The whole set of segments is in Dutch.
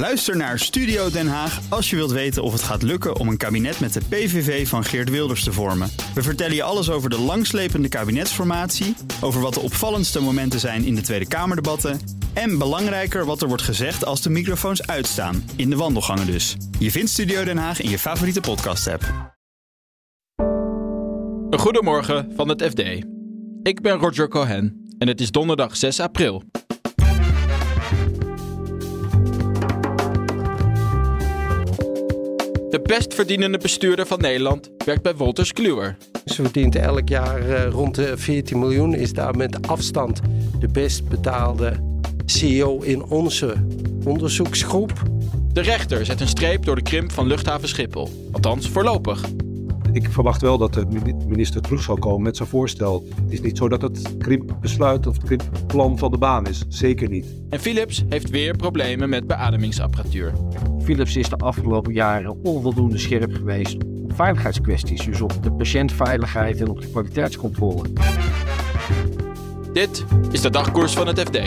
Luister naar Studio Den Haag als je wilt weten of het gaat lukken om een kabinet met de PVV van Geert Wilders te vormen. We vertellen je alles over de langslepende kabinetsformatie, over wat de opvallendste momenten zijn in de Tweede Kamerdebatten en belangrijker wat er wordt gezegd als de microfoons uitstaan, in de wandelgangen dus. Je vindt Studio Den Haag in je favoriete podcast-app. Goedemorgen van het FD. Ik ben Roger Cohen en het is donderdag 6 april. Best verdienende bestuurder van Nederland werkt bij Wolters Kluwer. Ze verdient elk jaar uh, rond de 14 miljoen. Is daar met afstand de best betaalde CEO in onze onderzoeksgroep. De rechter zet een streep door de krimp van luchthaven Schiphol. Althans, voorlopig. Ik verwacht wel dat de minister terug zal komen met zijn voorstel. Het is niet zo dat het krimpbesluit of het krimpplan van de baan is. Zeker niet. En Philips heeft weer problemen met beademingsapparatuur. Philips is de afgelopen jaren onvoldoende scherp geweest op veiligheidskwesties. Dus op de patiëntveiligheid en op de kwaliteitscontrole. Dit is de dagkoers van het FD.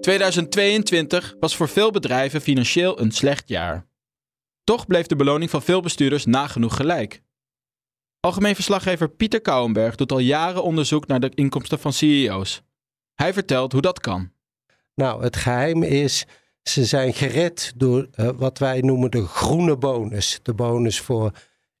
2022 was voor veel bedrijven financieel een slecht jaar. Toch bleef de beloning van veel bestuurders nagenoeg gelijk. Algemeen verslaggever Pieter Kouwenberg doet al jaren onderzoek naar de inkomsten van CEO's. Hij vertelt hoe dat kan. Nou, het geheim is, ze zijn gered door uh, wat wij noemen de groene bonus. De bonus voor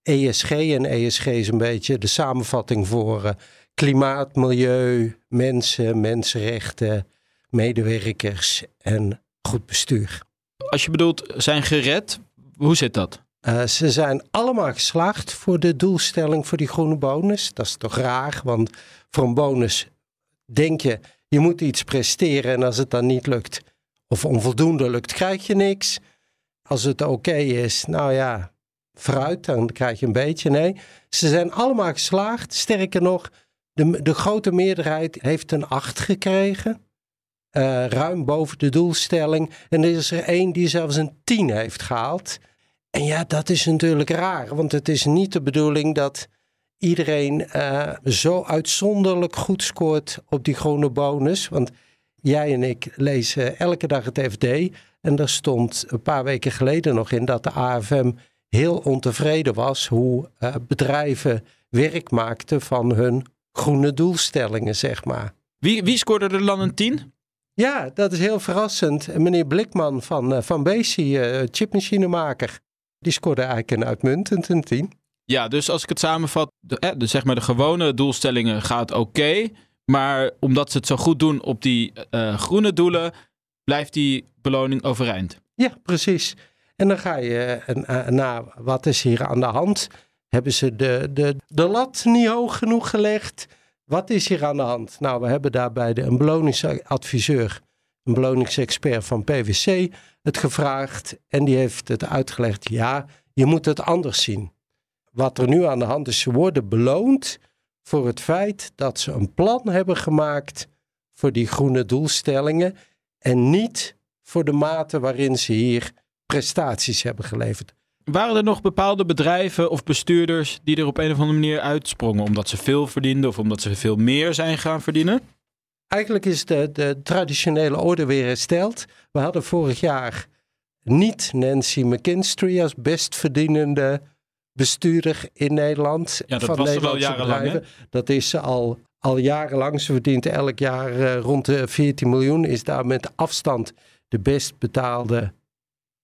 ESG. En ESG is een beetje de samenvatting voor uh, klimaat, milieu, mensen, mensenrechten, medewerkers en goed bestuur. Als je bedoelt zijn gered, hoe zit dat? Uh, ze zijn allemaal geslaagd voor de doelstelling voor die groene bonus. Dat is toch raar, want voor een bonus denk je, je moet iets presteren en als het dan niet lukt of onvoldoende lukt, krijg je niks. Als het oké is, nou ja, vooruit, dan krijg je een beetje. Nee, ze zijn allemaal geslaagd. Sterker nog, de, de grote meerderheid heeft een 8 gekregen. Uh, ruim boven de doelstelling. En er is er één die zelfs een 10 heeft gehaald. En ja, dat is natuurlijk raar, want het is niet de bedoeling dat iedereen uh, zo uitzonderlijk goed scoort op die groene bonus. Want jij en ik lezen elke dag het FD. En daar stond een paar weken geleden nog in dat de AFM heel ontevreden was hoe uh, bedrijven werk maakten van hun groene doelstellingen, zeg maar. Wie, wie scoorde er dan een 10? Ja, dat is heel verrassend. Meneer Blikman van, uh, van Besi, uh, chipmachinemaker, die scoorde eigenlijk een uitmuntend een 10. Ja, dus als ik het samenvat, de, eh, de zeg maar de gewone doelstellingen gaat oké. maar omdat ze het zo goed doen op die uh, groene doelen, blijft die beloning overeind. Ja, precies. En dan ga je uh, naar wat is hier aan de hand? Hebben ze de, de, de lat niet hoog genoeg gelegd? Wat is hier aan de hand? Nou, we hebben daarbij de, een beloningsadviseur, een beloningsexpert van PwC, het gevraagd. En die heeft het uitgelegd. Ja, je moet het anders zien. Wat er nu aan de hand is, ze worden beloond voor het feit dat ze een plan hebben gemaakt voor die groene doelstellingen. En niet voor de mate waarin ze hier prestaties hebben geleverd. Waren er nog bepaalde bedrijven of bestuurders die er op een of andere manier uitsprongen omdat ze veel verdienden of omdat ze veel meer zijn gaan verdienen? Eigenlijk is de, de traditionele orde weer hersteld. We hadden vorig jaar niet Nancy McKinstry als best verdienende bestuurder in Nederland. Ja, dat van was Nederlandse wel jarenlang. Dat is ze al, al jarenlang. Ze verdient elk jaar uh, rond de 14 miljoen. Is daar met afstand de best betaalde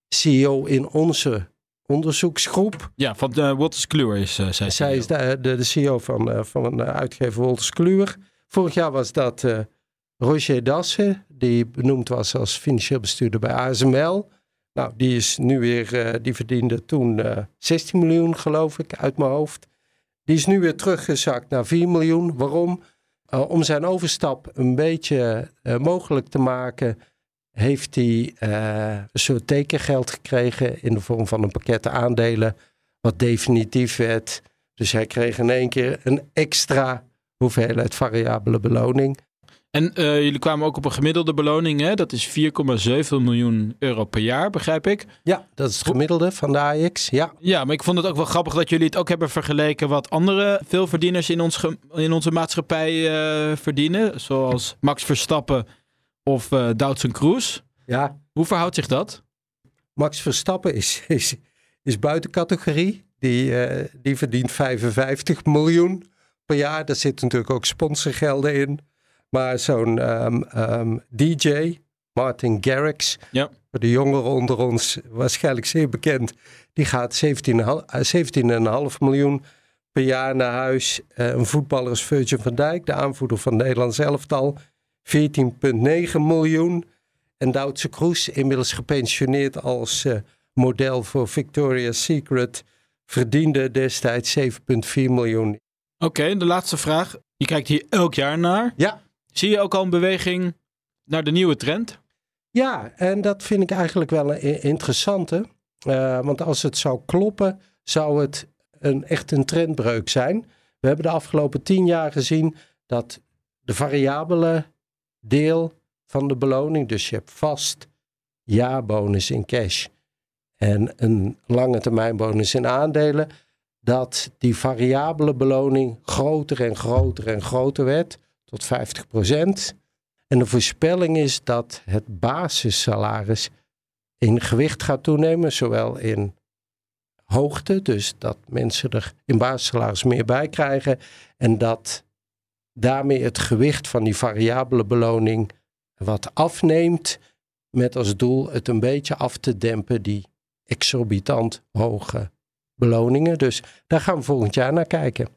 CEO in onze onderzoeksgroep. Ja, van uh, Wolters Kluwer is uh, zij. Zij is de, de, de CEO van, van uitgever Wolters Kluwer. Vorig jaar was dat Roger Dassen, die benoemd was als financieel bestuurder bij ASML. Nou, die is nu weer, die verdiende toen 16 miljoen, geloof ik, uit mijn hoofd. Die is nu weer teruggezakt naar 4 miljoen. Waarom? om zijn overstap een beetje mogelijk te maken heeft hij een soort tekengeld gekregen in de vorm van een pakket aandelen, wat definitief werd. Dus hij kreeg in één keer een extra hoeveelheid variabele beloning. En uh, jullie kwamen ook op een gemiddelde beloning, hè? dat is 4,7 miljoen euro per jaar, begrijp ik. Ja, dat is het gemiddelde van de AX. Ja. ja, maar ik vond het ook wel grappig dat jullie het ook hebben vergeleken wat andere veelverdieners in, ons in onze maatschappij uh, verdienen. Zoals Max Verstappen of uh, Doutzen Kroes. Ja. Hoe verhoudt zich dat? Max Verstappen is, is, is buiten categorie. Die, uh, die verdient 55 miljoen per jaar. Daar zitten natuurlijk ook sponsorgelden in. Maar zo'n um, um, DJ, Martin Garrix, ja. voor de jongeren onder ons waarschijnlijk zeer bekend. Die gaat 17,5 17 miljoen per jaar naar huis. Uh, een voetballer is Virgin van Dijk, de aanvoerder van het Nederlands elftal. 14,9 miljoen. En Duitse Kroes, inmiddels gepensioneerd als uh, model voor Victoria's Secret, verdiende destijds 7,4 miljoen. Oké, okay, de laatste vraag. Je kijkt hier elk jaar naar. Ja. Zie je ook al een beweging naar de nieuwe trend? Ja, en dat vind ik eigenlijk wel een interessante. Uh, want als het zou kloppen, zou het een, echt een trendbreuk zijn. We hebben de afgelopen tien jaar gezien dat de variabele deel van de beloning, dus je hebt vast jaarbonus in cash en een lange termijn bonus in aandelen, dat die variabele beloning groter en groter en groter werd, tot 50% En de voorspelling is dat het basissalaris in gewicht gaat toenemen, zowel in hoogte, dus dat mensen er in basissalaris meer bij krijgen en dat daarmee het gewicht van die variabele beloning wat afneemt, met als doel het een beetje af te dempen, die exorbitant hoge beloningen. Dus daar gaan we volgend jaar naar kijken.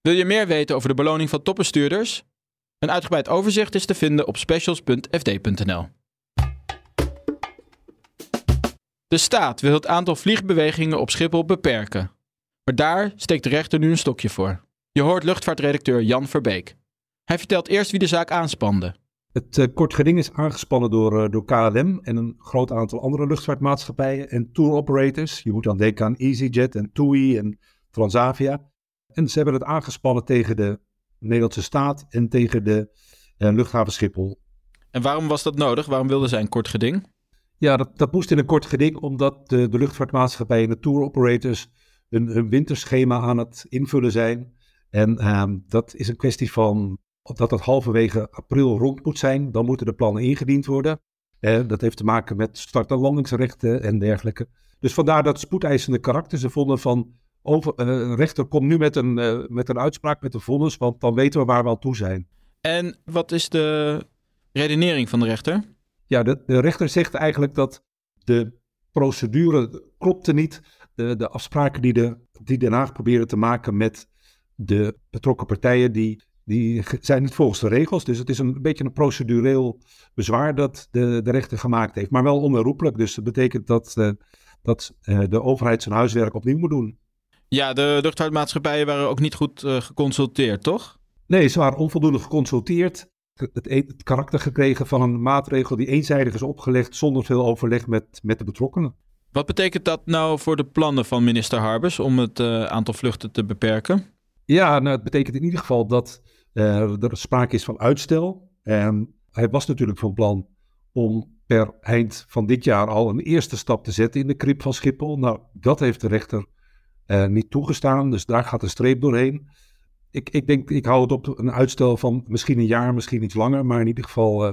Wil je meer weten over de beloning van topbestuurders? Een uitgebreid overzicht is te vinden op specials.fd.nl. De staat wil het aantal vliegbewegingen op Schiphol beperken. Maar daar steekt de rechter nu een stokje voor. Je hoort luchtvaartredacteur Jan Verbeek. Hij vertelt eerst wie de zaak aanspande. Het uh, kort geding is aangespannen door, uh, door KLM en een groot aantal andere luchtvaartmaatschappijen en tour operators. Je moet dan denken aan EasyJet en TUI en Transavia. En ze hebben het aangespannen tegen de Nederlandse staat en tegen de uh, luchthaven Schiphol. En waarom was dat nodig? Waarom wilden zij een kort geding? Ja, dat, dat moest in een kort geding omdat de, de luchtvaartmaatschappijen en de tour operators hun, hun winterschema aan het invullen zijn. En ehm, dat is een kwestie van dat het halverwege april rond moet zijn. Dan moeten de plannen ingediend worden. Eh, dat heeft te maken met start- en landingsrechten en dergelijke. Dus vandaar dat spoedeisende karakter. Ze vonden van, over, uh, een rechter komt nu met een, uh, met een uitspraak, met een vonnis, want dan weten we waar we al toe zijn. En wat is de redenering van de rechter? Ja, de, de rechter zegt eigenlijk dat de procedure klopte niet. De, de afspraken die, de, die Den Haag proberen te maken met de betrokken partijen, die die zijn niet volgens de regels. Dus het is een beetje een procedureel bezwaar dat de, de rechter gemaakt heeft. Maar wel onherroepelijk. Dus dat betekent dat, uh, dat uh, de overheid zijn huiswerk opnieuw moet doen. Ja, de luchtvaartmaatschappijen waren ook niet goed uh, geconsulteerd, toch? Nee, ze waren onvoldoende geconsulteerd. Het, het, karakter gekregen van een maatregel die eenzijdig is opgelegd zonder veel overleg met, met de betrokkenen. Wat betekent dat nou voor de plannen van minister Harbers om het aantal vluchten te beperken? Ja, nou, het betekent in ieder geval dat uh, er sprake is van uitstel. En hij was natuurlijk van plan om per eind van dit jaar al een eerste stap te zetten in de krip van Schiphol. Nou, dat heeft de rechter uh, niet toegestaan, dus daar gaat een streep doorheen. Ik, ik denk, ik hou het op een uitstel van misschien een jaar, misschien iets langer, maar in ieder geval, uh,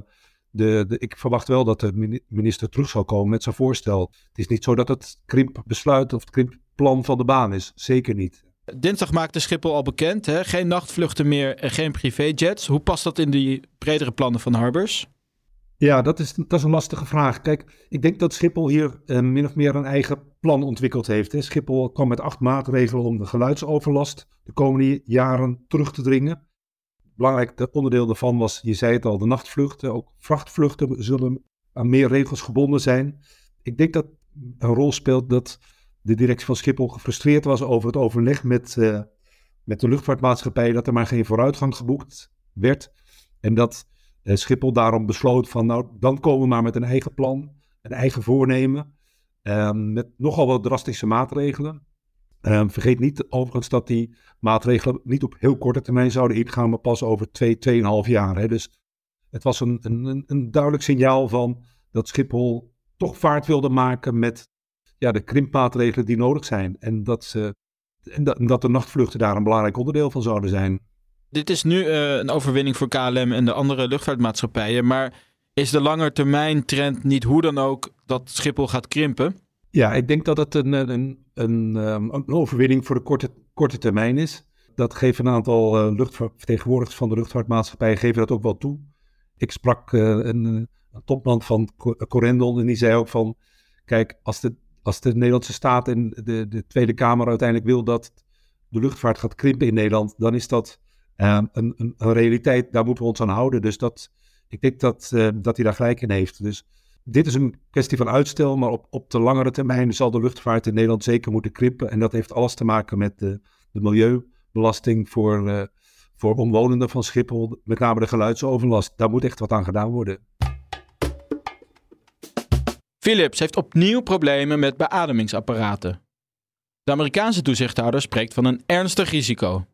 de, de, ik verwacht wel dat de minister terug zal komen met zijn voorstel. Het is niet zo dat het krimpbesluit of het krimpplan van de baan is, zeker niet. Dinsdag maakte Schiphol al bekend, hè? geen nachtvluchten meer en geen privéjets. Hoe past dat in die bredere plannen van Harbers? Ja, dat is, dat is een lastige vraag. Kijk, ik denk dat Schiphol hier eh, min of meer een eigen plan ontwikkeld heeft. Hè. Schiphol kwam met acht maatregelen om de geluidsoverlast de komende jaren terug te dringen. Belangrijk onderdeel daarvan was, je zei het al, de nachtvluchten. Ook vrachtvluchten zullen aan meer regels gebonden zijn. Ik denk dat een rol speelt dat de directie van Schiphol gefrustreerd was over het overleg met, uh, met de luchtvaartmaatschappij, dat er maar geen vooruitgang geboekt werd. En dat Schiphol daarom besloot van, nou, dan komen we maar met een eigen plan, een eigen voornemen, uh, met nogal wat drastische maatregelen. Ehm, vergeet niet overigens dat die maatregelen niet op heel korte termijn zouden ingaan, maar pas over twee, tweeënhalf jaar. Hè. Dus het was een, een, een duidelijk signaal van dat Schiphol toch vaart wilde maken met ja, de krimpmaatregelen die nodig zijn. En dat, ze, en dat de nachtvluchten daar een belangrijk onderdeel van zouden zijn. Dit is nu uh, een overwinning voor KLM en de andere luchtvaartmaatschappijen. Maar is de langetermijntrend niet hoe dan ook dat Schiphol gaat krimpen? Ja, ik denk dat het een, een, een, ehm, een overwinning voor de korte, korte termijn is. Dat geven een aantal uh, vertegenwoordigers van de luchtvaartmaatschappijen geven dat ook wel toe. Ik sprak uh, een, een, topman van Corendon en die zei ook van... Kijk, als de, als de Nederlandse staat en de, de Tweede Kamer uiteindelijk wil dat de luchtvaart gaat krimpen in Nederland... dan is dat uh, een, een, realiteit, daar moeten we ons aan houden. Dus dat, ik denk dat, uh, dat hij daar gelijk in heeft. Dus dit is een kwestie van uitstel, maar op, op de langere termijn zal de luchtvaart in Nederland zeker moeten krimpen. En dat heeft alles te maken met de, de milieubelasting voor, uh, voor omwonenden van Schiphol, met name de geluidsoverlast. Daar moet echt wat aan gedaan worden. Philips heeft opnieuw problemen met beademingsapparaten. De Amerikaanse toezichthouder spreekt van een ernstig risico.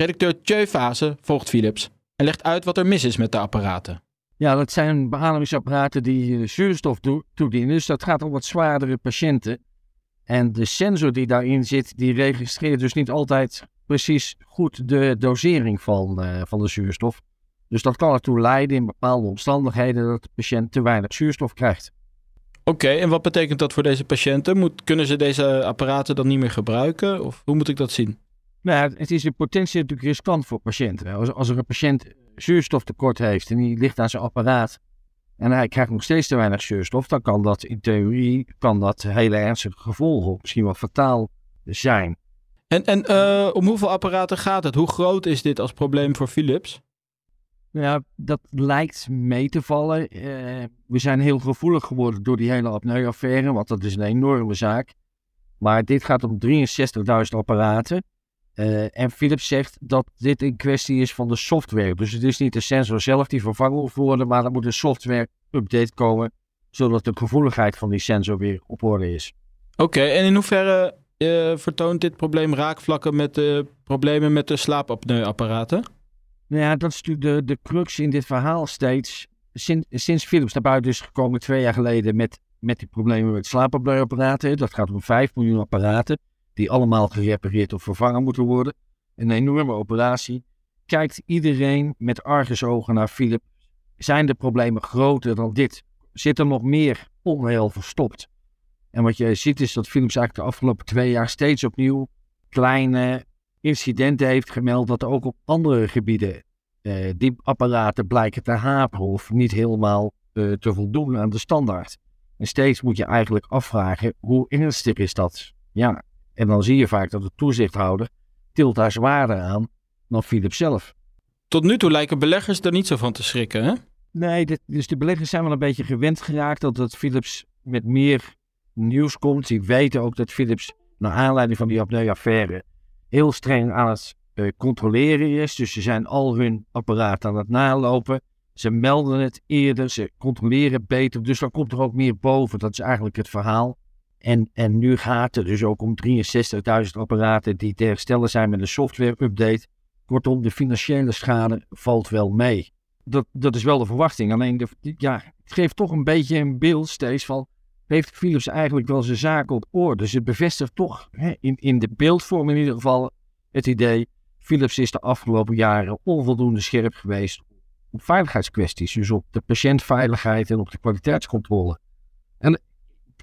Redacteur Tjeu Fase volgt Philips en legt uit wat er mis is met de apparaten. Ja, dat zijn beademingsapparaten die zuurstof toedienen. Dus dat gaat om wat zwaardere patiënten. En de sensor die daarin zit, die registreert dus niet altijd precies goed de dosering van, uh, van de zuurstof. Dus dat kan ertoe leiden in bepaalde omstandigheden dat de patiënt te weinig zuurstof krijgt. Oké, en wat betekent dat voor deze patiënten? Moet, kunnen ze deze apparaten dan niet meer gebruiken? Of hoe moet ik dat zien? Nou, het is in potentie natuurlijk riskant voor patiënten. Als, als er een patiënt zuurstoftekort heeft en die ligt aan zijn apparaat en hij krijgt nog steeds te weinig zuurstof, dan kan dat in theorie kan dat hele ernstige gevolgen, misschien wel fataal zijn. En, en uh, om hoeveel apparaten gaat het? Hoe groot is dit als probleem voor Philips? Ja, dat lijkt mee te vallen. Uh, we zijn heel gevoelig geworden door die hele apneu-affaire, want dat is een enorme zaak. Maar dit gaat om 63.000 apparaten. Uh, en Philips zegt dat dit een kwestie is van de software. Dus het is niet de sensor zelf die vervangen moet worden, maar er moet een software-update komen, zodat de gevoeligheid van die sensor weer op orde is. Oké, en in hoeverre uh, vertoont dit probleem raakvlakken met de problemen met de slaapapneuapparaten? Nou ja, dat is natuurlijk de, de crux in dit verhaal steeds. Sinds, sinds Philips naar buiten is gekomen twee jaar geleden met, met die problemen met slaapapneuapparaten. Dat gaat om 5 miljoen apparaten die allemaal gerepareerd of vervangen moeten worden. Een enorme operatie. Kijkt iedereen met argusogen naar Philips? Zijn de problemen groter dan dit? Zit er nog meer onheil verstopt? En wat je ziet is dat Philips eigenlijk de afgelopen twee jaar steeds opnieuw kleine incidenten heeft gemeld dat ook op andere gebieden eh, die apparaten blijken te haperen of niet helemaal eh, te voldoen aan de standaard. En steeds moet je eigenlijk afvragen, hoe ernstig is dat? Ja, en dan zie je vaak dat de toezichthouder tilt daar zwaarder aan dan Philips zelf. Tot nu toe lijken beleggers er niet zo van te schrikken, hè? Nee, dit, dus de beleggers zijn wel een beetje gewend geraakt dat het Philips met meer nieuws komt. Die weten ook dat Philips, naar aanleiding van die apneu-affaire, heel streng aan het uh, controleren is. Dus ze zijn al hun apparaten aan het nalopen. Ze melden het eerder, ze controleren beter. Dus dan komt er ook meer boven. Dat is eigenlijk het verhaal. En, en nu gaat het dus ook om 63.000 apparaten die te herstellen zijn met een software-update. Kortom, de financiële schade valt wel mee. Dat, dat is wel de verwachting. Alleen, de, ja, het geeft toch een beetje een beeld steeds van... heeft Philips eigenlijk wel zijn zaken op orde? Dus het bevestigt toch hè, in, in de beeldvorm in ieder geval het idee... Philips is de afgelopen jaren onvoldoende scherp geweest op veiligheidskwesties. Dus op de patiëntveiligheid en op de kwaliteitscontrole. En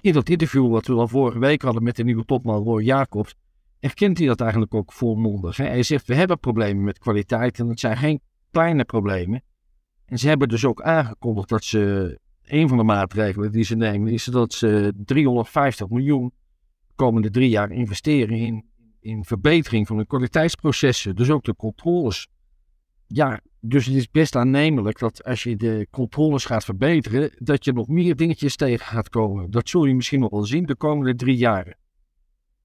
in dat interview wat we al vorige week hadden met de nieuwe topman Roy Jacobs, erkent hij dat eigenlijk ook volmondig. Hè? Hij zegt, we hebben problemen met kwaliteit en het zijn geen kleine problemen. En ze hebben dus ook aangekondigd dat ze, een van de maatregelen die ze nemen, is dat ze 350 miljoen de komende drie jaar investeren in, in verbetering van de kwaliteitsprocessen. Dus ook de controles. Ja, dus het is best aannemelijk dat als je de controles gaat verbeteren, dat je nog meer dingetjes tegen gaat komen. Dat zul je misschien nog wel zien de komende drie jaren.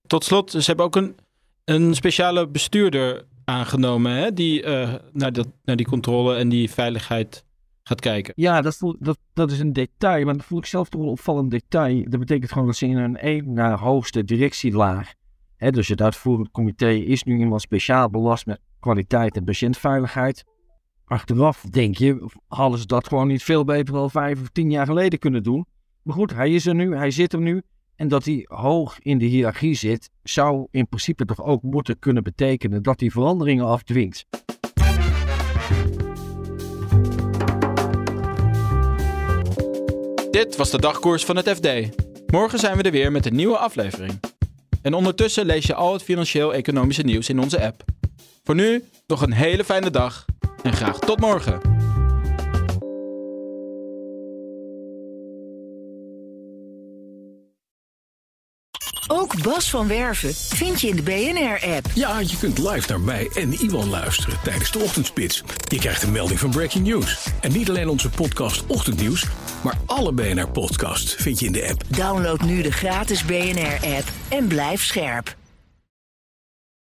Tot slot, ze hebben ook een, een speciale bestuurder aangenomen hè, die uh, naar, dat, naar die controle en die veiligheid gaat kijken. Ja, dat, voel, dat, dat is een detail, maar dat voel ik zelf toch een opvallend detail. Dat betekent gewoon dat ze in een één na hoogste directielaag, hè, dus het uitvoerend comité is nu iemand speciaal belast met kwaliteit en patiëntveiligheid achteraf denk je, hadden ze dat gewoon niet veel beter al vijf of tien jaar geleden kunnen doen. Maar goed, hij is er nu, hij zit er nu. En dat hij hoog in de hiërarchie zit, zou in principe toch ook moeten kunnen betekenen dat hij veranderingen afdwingt. Dit was de dagkoers van het FD. Morgen zijn we er weer met een nieuwe aflevering. En ondertussen lees je al het financieel-economische nieuws in onze app. Voor nu nog een hele fijne dag en graag tot morgen. Ook Bas van Werven vind je in de BNR-app. Ja, je kunt live naar mij en Iwan luisteren tijdens de ochtendspits. Je krijgt een melding van Breaking News. En niet alleen onze podcast Ochtendnieuws, maar alle BNR-podcasts vind je in de app. Download nu de gratis BNR-app en blijf scherp.